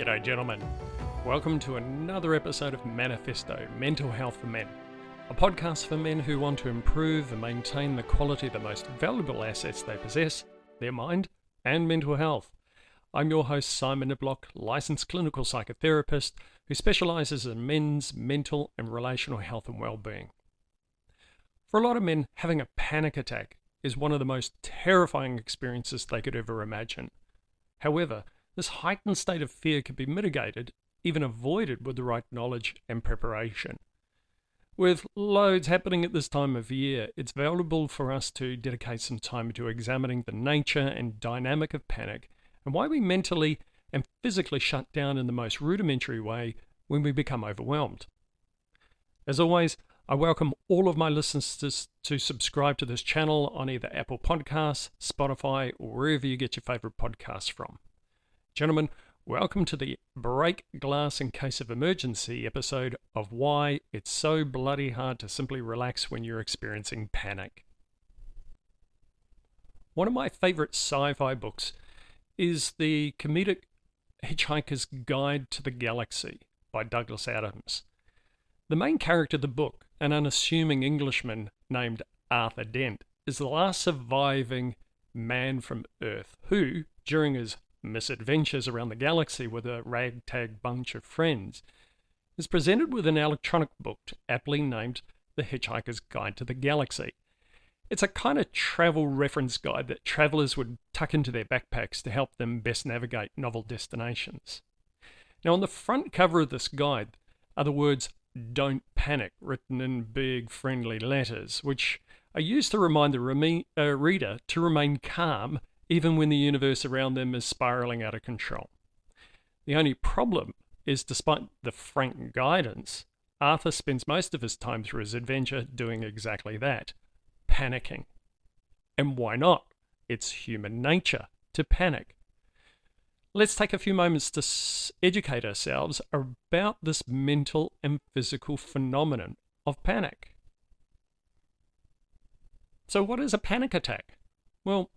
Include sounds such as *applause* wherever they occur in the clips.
G'day, gentlemen. Welcome to another episode of Manifesto Mental Health for Men, a podcast for men who want to improve and maintain the quality of the most valuable assets they possess their mind and mental health. I'm your host, Simon Niblock, licensed clinical psychotherapist who specializes in men's mental and relational health and well being. For a lot of men, having a panic attack is one of the most terrifying experiences they could ever imagine. However, this heightened state of fear can be mitigated, even avoided, with the right knowledge and preparation. With loads happening at this time of year, it's valuable for us to dedicate some time to examining the nature and dynamic of panic and why we mentally and physically shut down in the most rudimentary way when we become overwhelmed. As always, I welcome all of my listeners to, to, subscribe to this channel on either Apple Podcasts, Spotify, or wherever you get your favorite podcasts from. Gentlemen, welcome to the Break Glass in Case of Emergency episode of Why It's So Bloody Hard to Simply Relax When You're Experiencing Panic. One of my favorite sci fi books is the comedic Hitchhiker's Guide to the Galaxy by Douglas Adams. The main character of the book, an unassuming Englishman named Arthur Dent, is the last surviving man from Earth who, during his misadventures around the galaxy with a ragtag bunch of friends, is presented with an electronic book aptly named The Hitchhiker's Guide to the Galaxy. It's a kind of travel reference guide that travelers would tuck into their backpacks to help them best navigate novel destinations. Now, on the front cover of this guide are the words Don't Panic written in big friendly letters, which are used to remind the uh, reader to remain calm even when the universe around them is spiraling out of control. The only problem is, despite the frank guidance, Arthur spends most of his time through his adventure doing exactly that panicking. And why not? It's human nature to panic. Let's take a few moments to educate ourselves about this mental and physical phenomenon of panic. So, what is a panic attack? Well,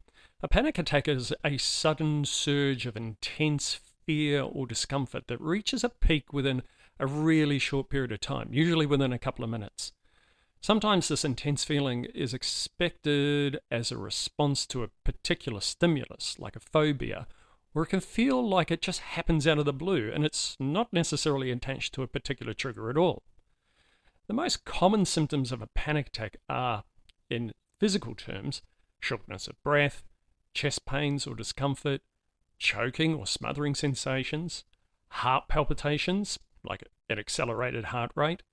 a panic attack is a sudden surge of intense fear or discomfort that reaches a peak within a really short period of time, usually within a couple of minutes. Sometimes this intense feeling is expected as a response to a particular stimulus, like a phobia, or it can feel like it just happens out of the blue and it's not necessarily attached to a particular trigger at all. The most common symptoms of a panic attack are, in physical terms, shortness of breath, chest pains or discomfort, choking or smothering sensations, heart palpitations, like an accelerated heart rate,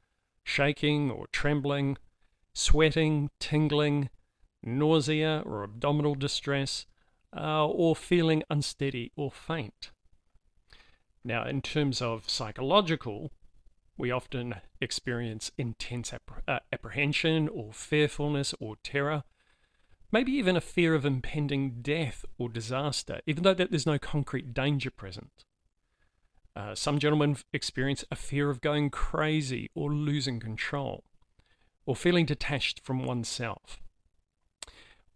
shaking or trembling, sweating, tingling, nausea or abdominal distress, uh, or feeling unsteady or faint. Now, in terms of psychological, we often experience intense uh, apprehension or fearfulness or terror, maybe even a fear of impending death or disaster, even though there's no concrete danger present. Uh, some gentlemen experience a fear of going crazy or losing control, or feeling detached from oneself.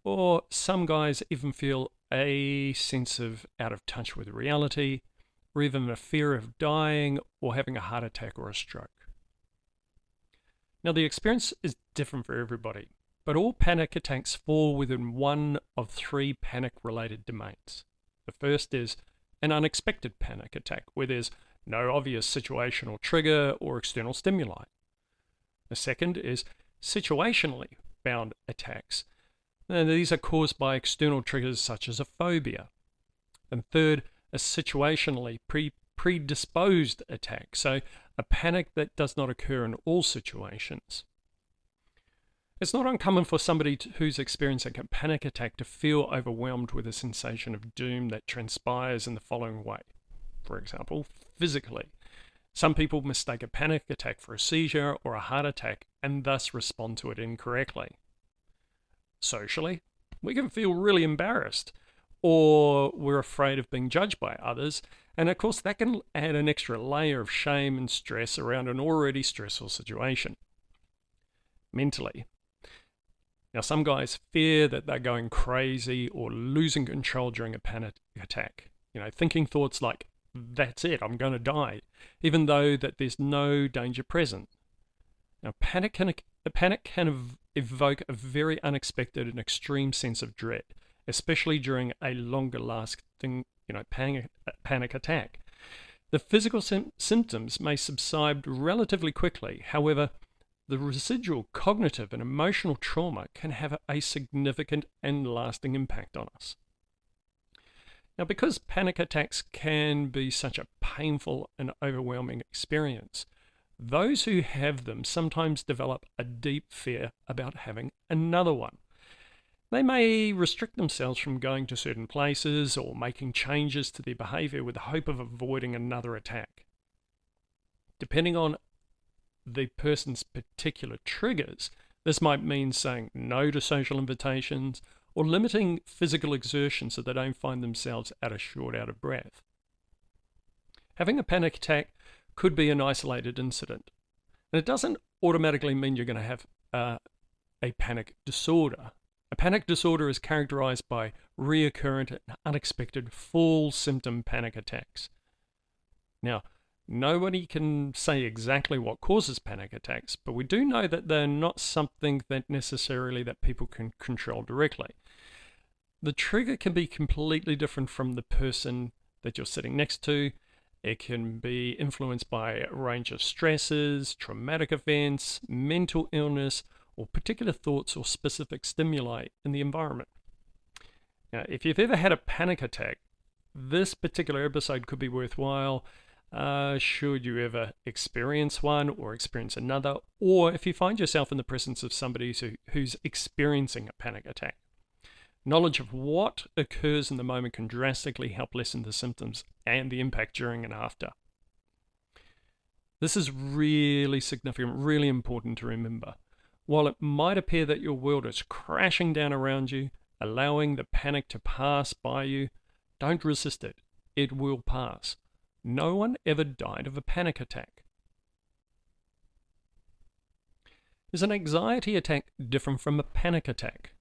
Or some guys even feel a sense of out of touch with reality, or even a fear of dying or having a heart attack or a stroke. Now, the experience is different for everybody. But all panic attacks fall within one of three panic related domains. The first is an unexpected panic attack, where there's no obvious situational trigger or external stimuli. The second is situationally bound attacks. And these are caused by external triggers such as a phobia. And third, a situationally pre- predisposed attack, so a panic that does not occur in all situations. It's not uncommon for somebody who's experiencing a panic attack to feel overwhelmed with a sensation of doom that transpires in the following way. For example, physically. Some people mistake a panic attack for a seizure or a heart attack and thus respond to it incorrectly. Socially, we can feel really embarrassed or we're afraid of being judged by others. And of course, that can add an extra layer of shame and stress around an already stressful situation. Mentally, now, some guys fear that they're going crazy or losing control during a panic attack. You know, thinking thoughts like, that's it, I'm going to die, even though that there's no danger present. Now, panic can, panic can evoke a very unexpected and extreme sense of dread, especially during a longer lasting, you know, panic, panic attack. The physical sim- symptoms may subside relatively quickly. However, the residual cognitive and emotional trauma can have a significant and lasting impact on us. Now, because panic attacks can be such a painful and overwhelming experience, those who have them sometimes develop a deep fear about having another one. They may restrict themselves from going to certain places or making changes to their behavior with the hope of avoiding another attack. Depending on the person's particular triggers, this might mean saying no to social invitations or limiting physical exertion so they don't find themselves at a short out of breath. Having a panic attack could be an isolated incident, and it doesn't automatically mean you're going to have uh, a panic disorder. A panic disorder is characterized by reoccurrent and unexpected full symptom panic attacks. Now, nobody can say exactly what causes panic attacks, but we do know that they're not something that necessarily that people can control directly. The trigger can be completely different from the person that you're sitting next to. It can be influenced by a range of stresses, traumatic events, mental illness, or particular thoughts or specific stimuli in the environment. Now, if you've ever had a panic attack, this particular episode could be worthwhile. Uh, should you ever experience one or experience another, or if you find yourself in the presence of somebody who, who's experiencing a panic attack. Knowledge of what occurs in the moment can drastically help lessen the symptoms and the impact during and after. This is really significant, really important to remember. While it might appear that your world is crashing down around you, allowing the panic to pass by you, don't resist it. It will pass. No one ever died of a panic attack. Is an anxiety attack different from a panic attack?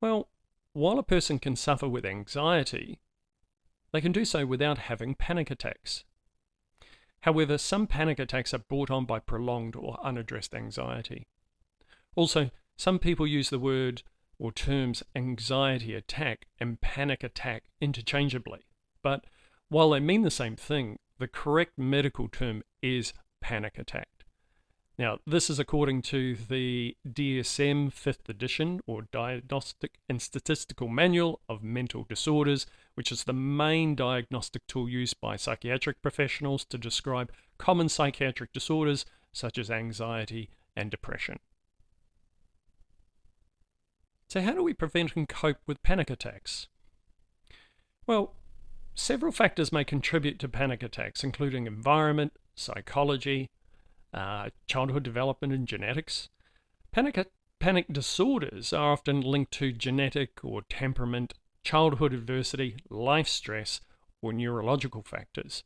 Well, while a person can suffer with anxiety, they can do so without having panic attacks. However, some panic attacks are brought on by prolonged or unaddressed anxiety. Also, some people use the word or terms anxiety attack and panic attack interchangeably, but while they mean the same thing, the correct medical term is panic attack. Now, this is according to the DSM 5th edition, or Diagnostic and Statistical Manual of Mental Disorders, which is the main diagnostic tool used by psychiatric professionals to describe common psychiatric disorders such as anxiety and depression. So, how do we prevent and cope with panic attacks? Well, several factors may contribute to panic attacks, including environment, psychology, uh, childhood development and genetics. Panic, panic disorders are often linked to genetic or temperament, childhood adversity, life stress, or neurological factors.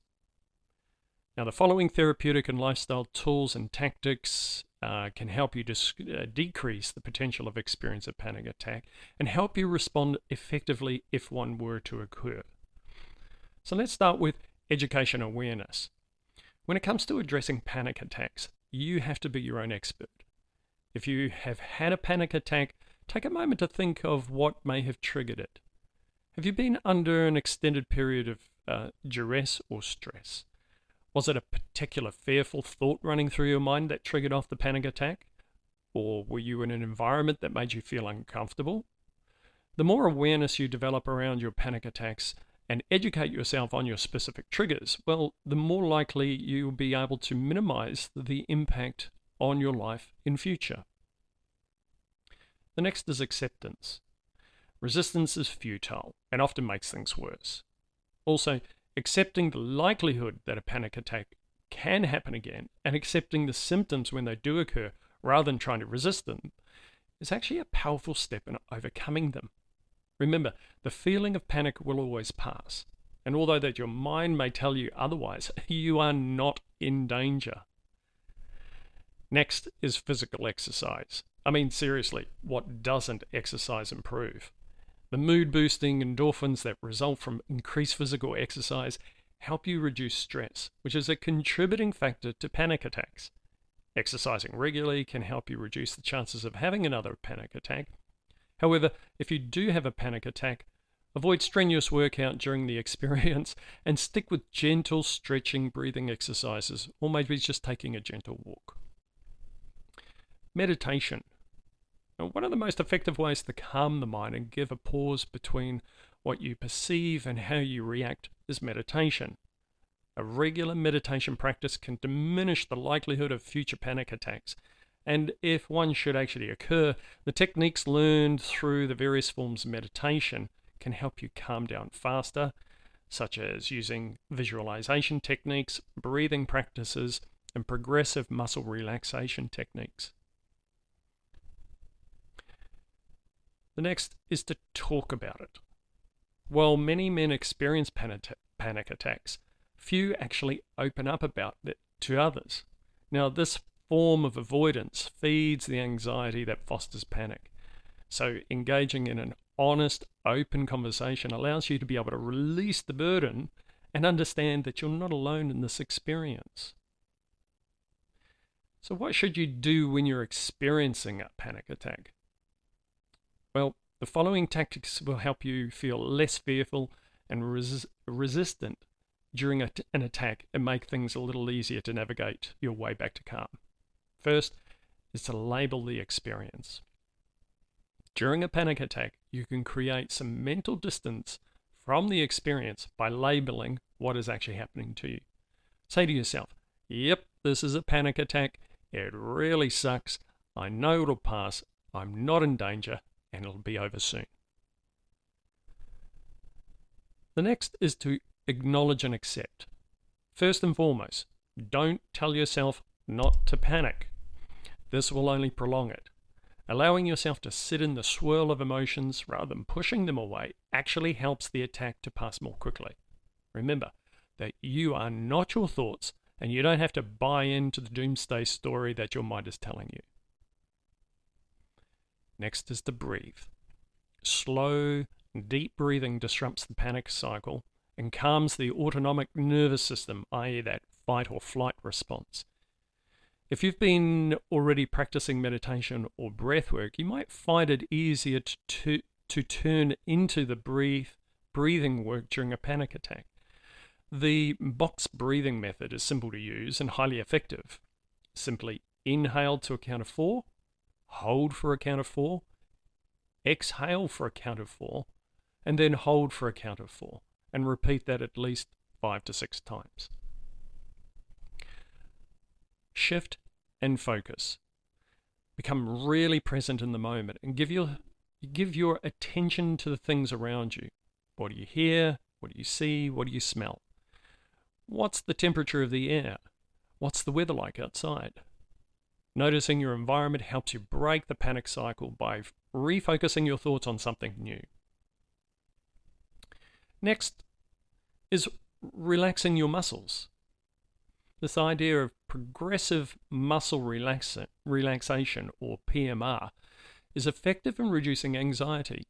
Now, the following therapeutic and lifestyle tools and tactics uh, can help you dis- uh, decrease the potential of experience of panic attack and help you respond effectively if one were to occur. So let's start with education awareness. When it comes to addressing panic attacks, you have to be your own expert. If you have had a panic attack, take a moment to think of what may have triggered it. Have you been under an extended period of uh, duress or stress? Was it a particular fearful thought running through your mind that triggered off the panic attack? Or were you in an environment that made you feel uncomfortable? The more awareness you develop around your panic attacks, and educate yourself on your specific triggers, well, the more likely you'll be able to minimize the impact on your life in future. The next is acceptance. Resistance is futile and often makes things worse. Also, accepting the likelihood that a panic attack can happen again and accepting the symptoms when they do occur rather than trying to resist them is actually a powerful step in overcoming them. Remember, the feeling of panic will always pass. And although that your mind may tell you otherwise, *laughs* you are not in danger. Next is physical exercise. I mean, seriously, what doesn't exercise improve? The mood boosting endorphins that result from increased physical exercise help you reduce stress, which is a contributing factor to panic attacks. Exercising regularly can help you reduce the chances of having another panic attack. However, if you do have a panic attack, avoid strenuous workout during the *laughs* experience and stick with gentle stretching breathing exercises or maybe just taking a gentle walk. Meditation. Now, one of the most effective ways to calm the mind and give a pause between what you perceive and how you react is meditation. A regular meditation practice can diminish the likelihood of future panic attacks. And if one should actually occur, the techniques learned through the various forms of meditation can help you calm down faster, such as using visualization techniques, breathing practices, and progressive muscle relaxation techniques. The next is to talk about it. While many men experience panic attacks, few actually open up about it to others. Now, this form of avoidance feeds the anxiety that fosters panic. So, engaging in an honest, open conversation allows you to be able to release the burden and understand that you're not alone in this experience. So, what should you do when you're experiencing a panic attack? Well, the following tactics will help you feel less fearful and res- resistant during an attack and make things a little easier to navigate your way back to calm. First is to label the experience. During a panic attack, you can create some mental distance from the experience by labeling what is actually happening to you. Say to yourself, Yep, this is a panic attack. It really sucks. I know it'll pass. I'm not in danger and it'll be over soon. The next is to acknowledge and accept. First and foremost, don't tell yourself not to panic. This will only prolong it. Allowing yourself to sit in the swirl of emotions rather than pushing them away actually helps the attack to pass more quickly. Remember that you are not your thoughts and you don't have to buy into the doomsday story that your mind is telling you. Next is to breathe. Slow, deep breathing disrupts the panic cycle and calms the autonomic nervous system, i.e., that fight or flight response. If you've been already practicing meditation or breath work, you might find it easier to, to, to turn into the breathe, breathing work during a panic attack. The box breathing method is simple to use and highly effective. Simply inhale to a count of four, hold for a count of four, exhale for a count of four, and then hold for a count of four, and repeat that at least five to six times. Shift and focus. Become really present in the moment and give your give your attention to the things around you. What do you hear? What do you see? What do you smell? What's the temperature of the air? What's the weather like outside? Noticing your environment helps you break the panic cycle by refocusing your thoughts on something new. Next is relaxing your muscles. This idea of progressive muscle relaxa- relaxation, or PMR, is effective in reducing anxiety.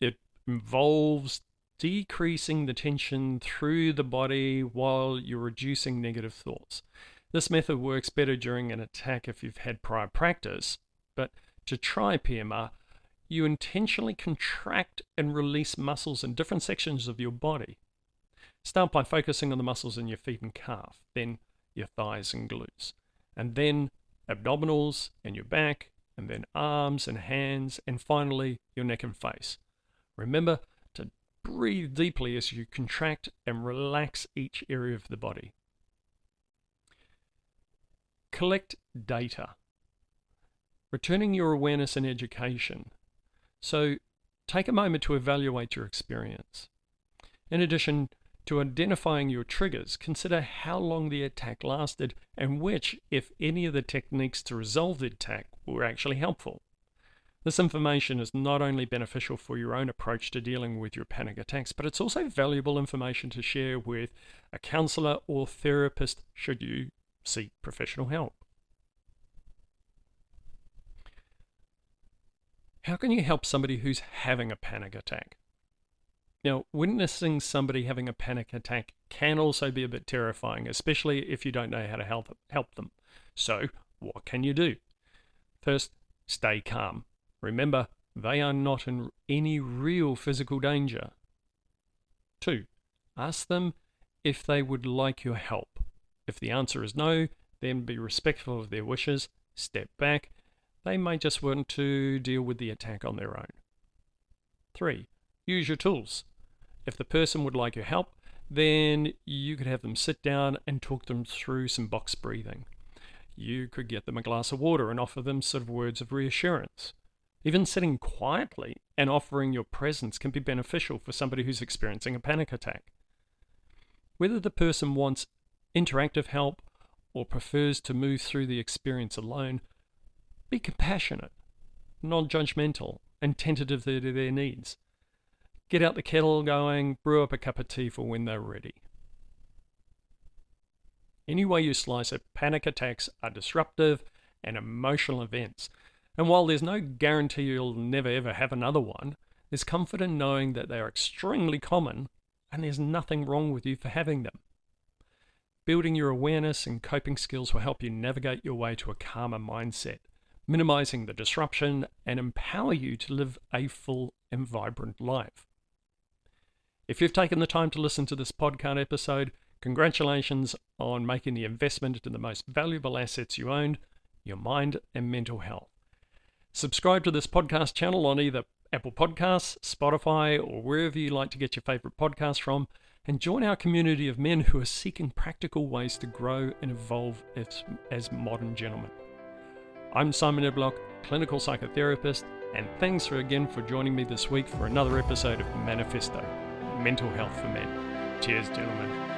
It involves decreasing the tension through the body while you're reducing negative thoughts. This method works better during an attack if you've had prior practice, but to try PMR, you intentionally contract and release muscles in different sections of your body. Start by focusing on the muscles in your feet and calf, then your thighs and glutes, and then abdominals and your back, and then arms and hands, and finally your neck and face. Remember to breathe deeply as you contract and relax each area of the body collect data, returning your awareness and education. So take a moment to evaluate your experience. In addition to identifying your triggers, consider how long the attack lasted and which, if any, of the techniques to resolve the attack were actually helpful. This information is not only beneficial for your own approach to dealing with your panic attacks, but it's also valuable information to share with a counselor or therapist should you seek professional help. How can you help somebody who's having a panic attack? Now, witnessing somebody having a panic attack can also be a bit terrifying, especially if you don't know how to help, help them. So, what can you do? First, stay calm. Remember, they are not in any real physical danger. Two, ask them if they would like your help. If the answer is no, then be respectful of their wishes, step back. They may just want to deal with the attack on their own. 3. Use your tools. If the person would like your help, then you could have them sit down and talk them through some box breathing. You could get them a glass of water and offer them sort of words of reassurance. Even sitting quietly and offering your presence can be beneficial for somebody who's experiencing a panic attack. Whether the person wants interactive help or prefers to move through the experience alone, be compassionate, non judgmental, and tentative to their needs. Get out the kettle going, brew up a cup of tea for when they're ready. Any way you slice it, panic attacks are disruptive and emotional events. And while there's no guarantee you'll never ever have another one, there's comfort in knowing that they are extremely common and there's nothing wrong with you for having them. Building your awareness and coping skills will help you navigate your way to a calmer mindset, minimizing the disruption, and empower you to live a full and vibrant life. If you've taken the time to listen to this podcast episode, congratulations on making the investment into the most valuable assets you own your mind and mental health. Subscribe to this podcast channel on either Apple Podcasts, Spotify, or wherever you like to get your favorite podcasts from, and join our community of men who are seeking practical ways to grow and evolve as, as modern gentlemen. I'm Simon Niblock, clinical psychotherapist, and thanks for again for joining me this week for another episode of Manifesto Mental Health for Men. Cheers, gentlemen.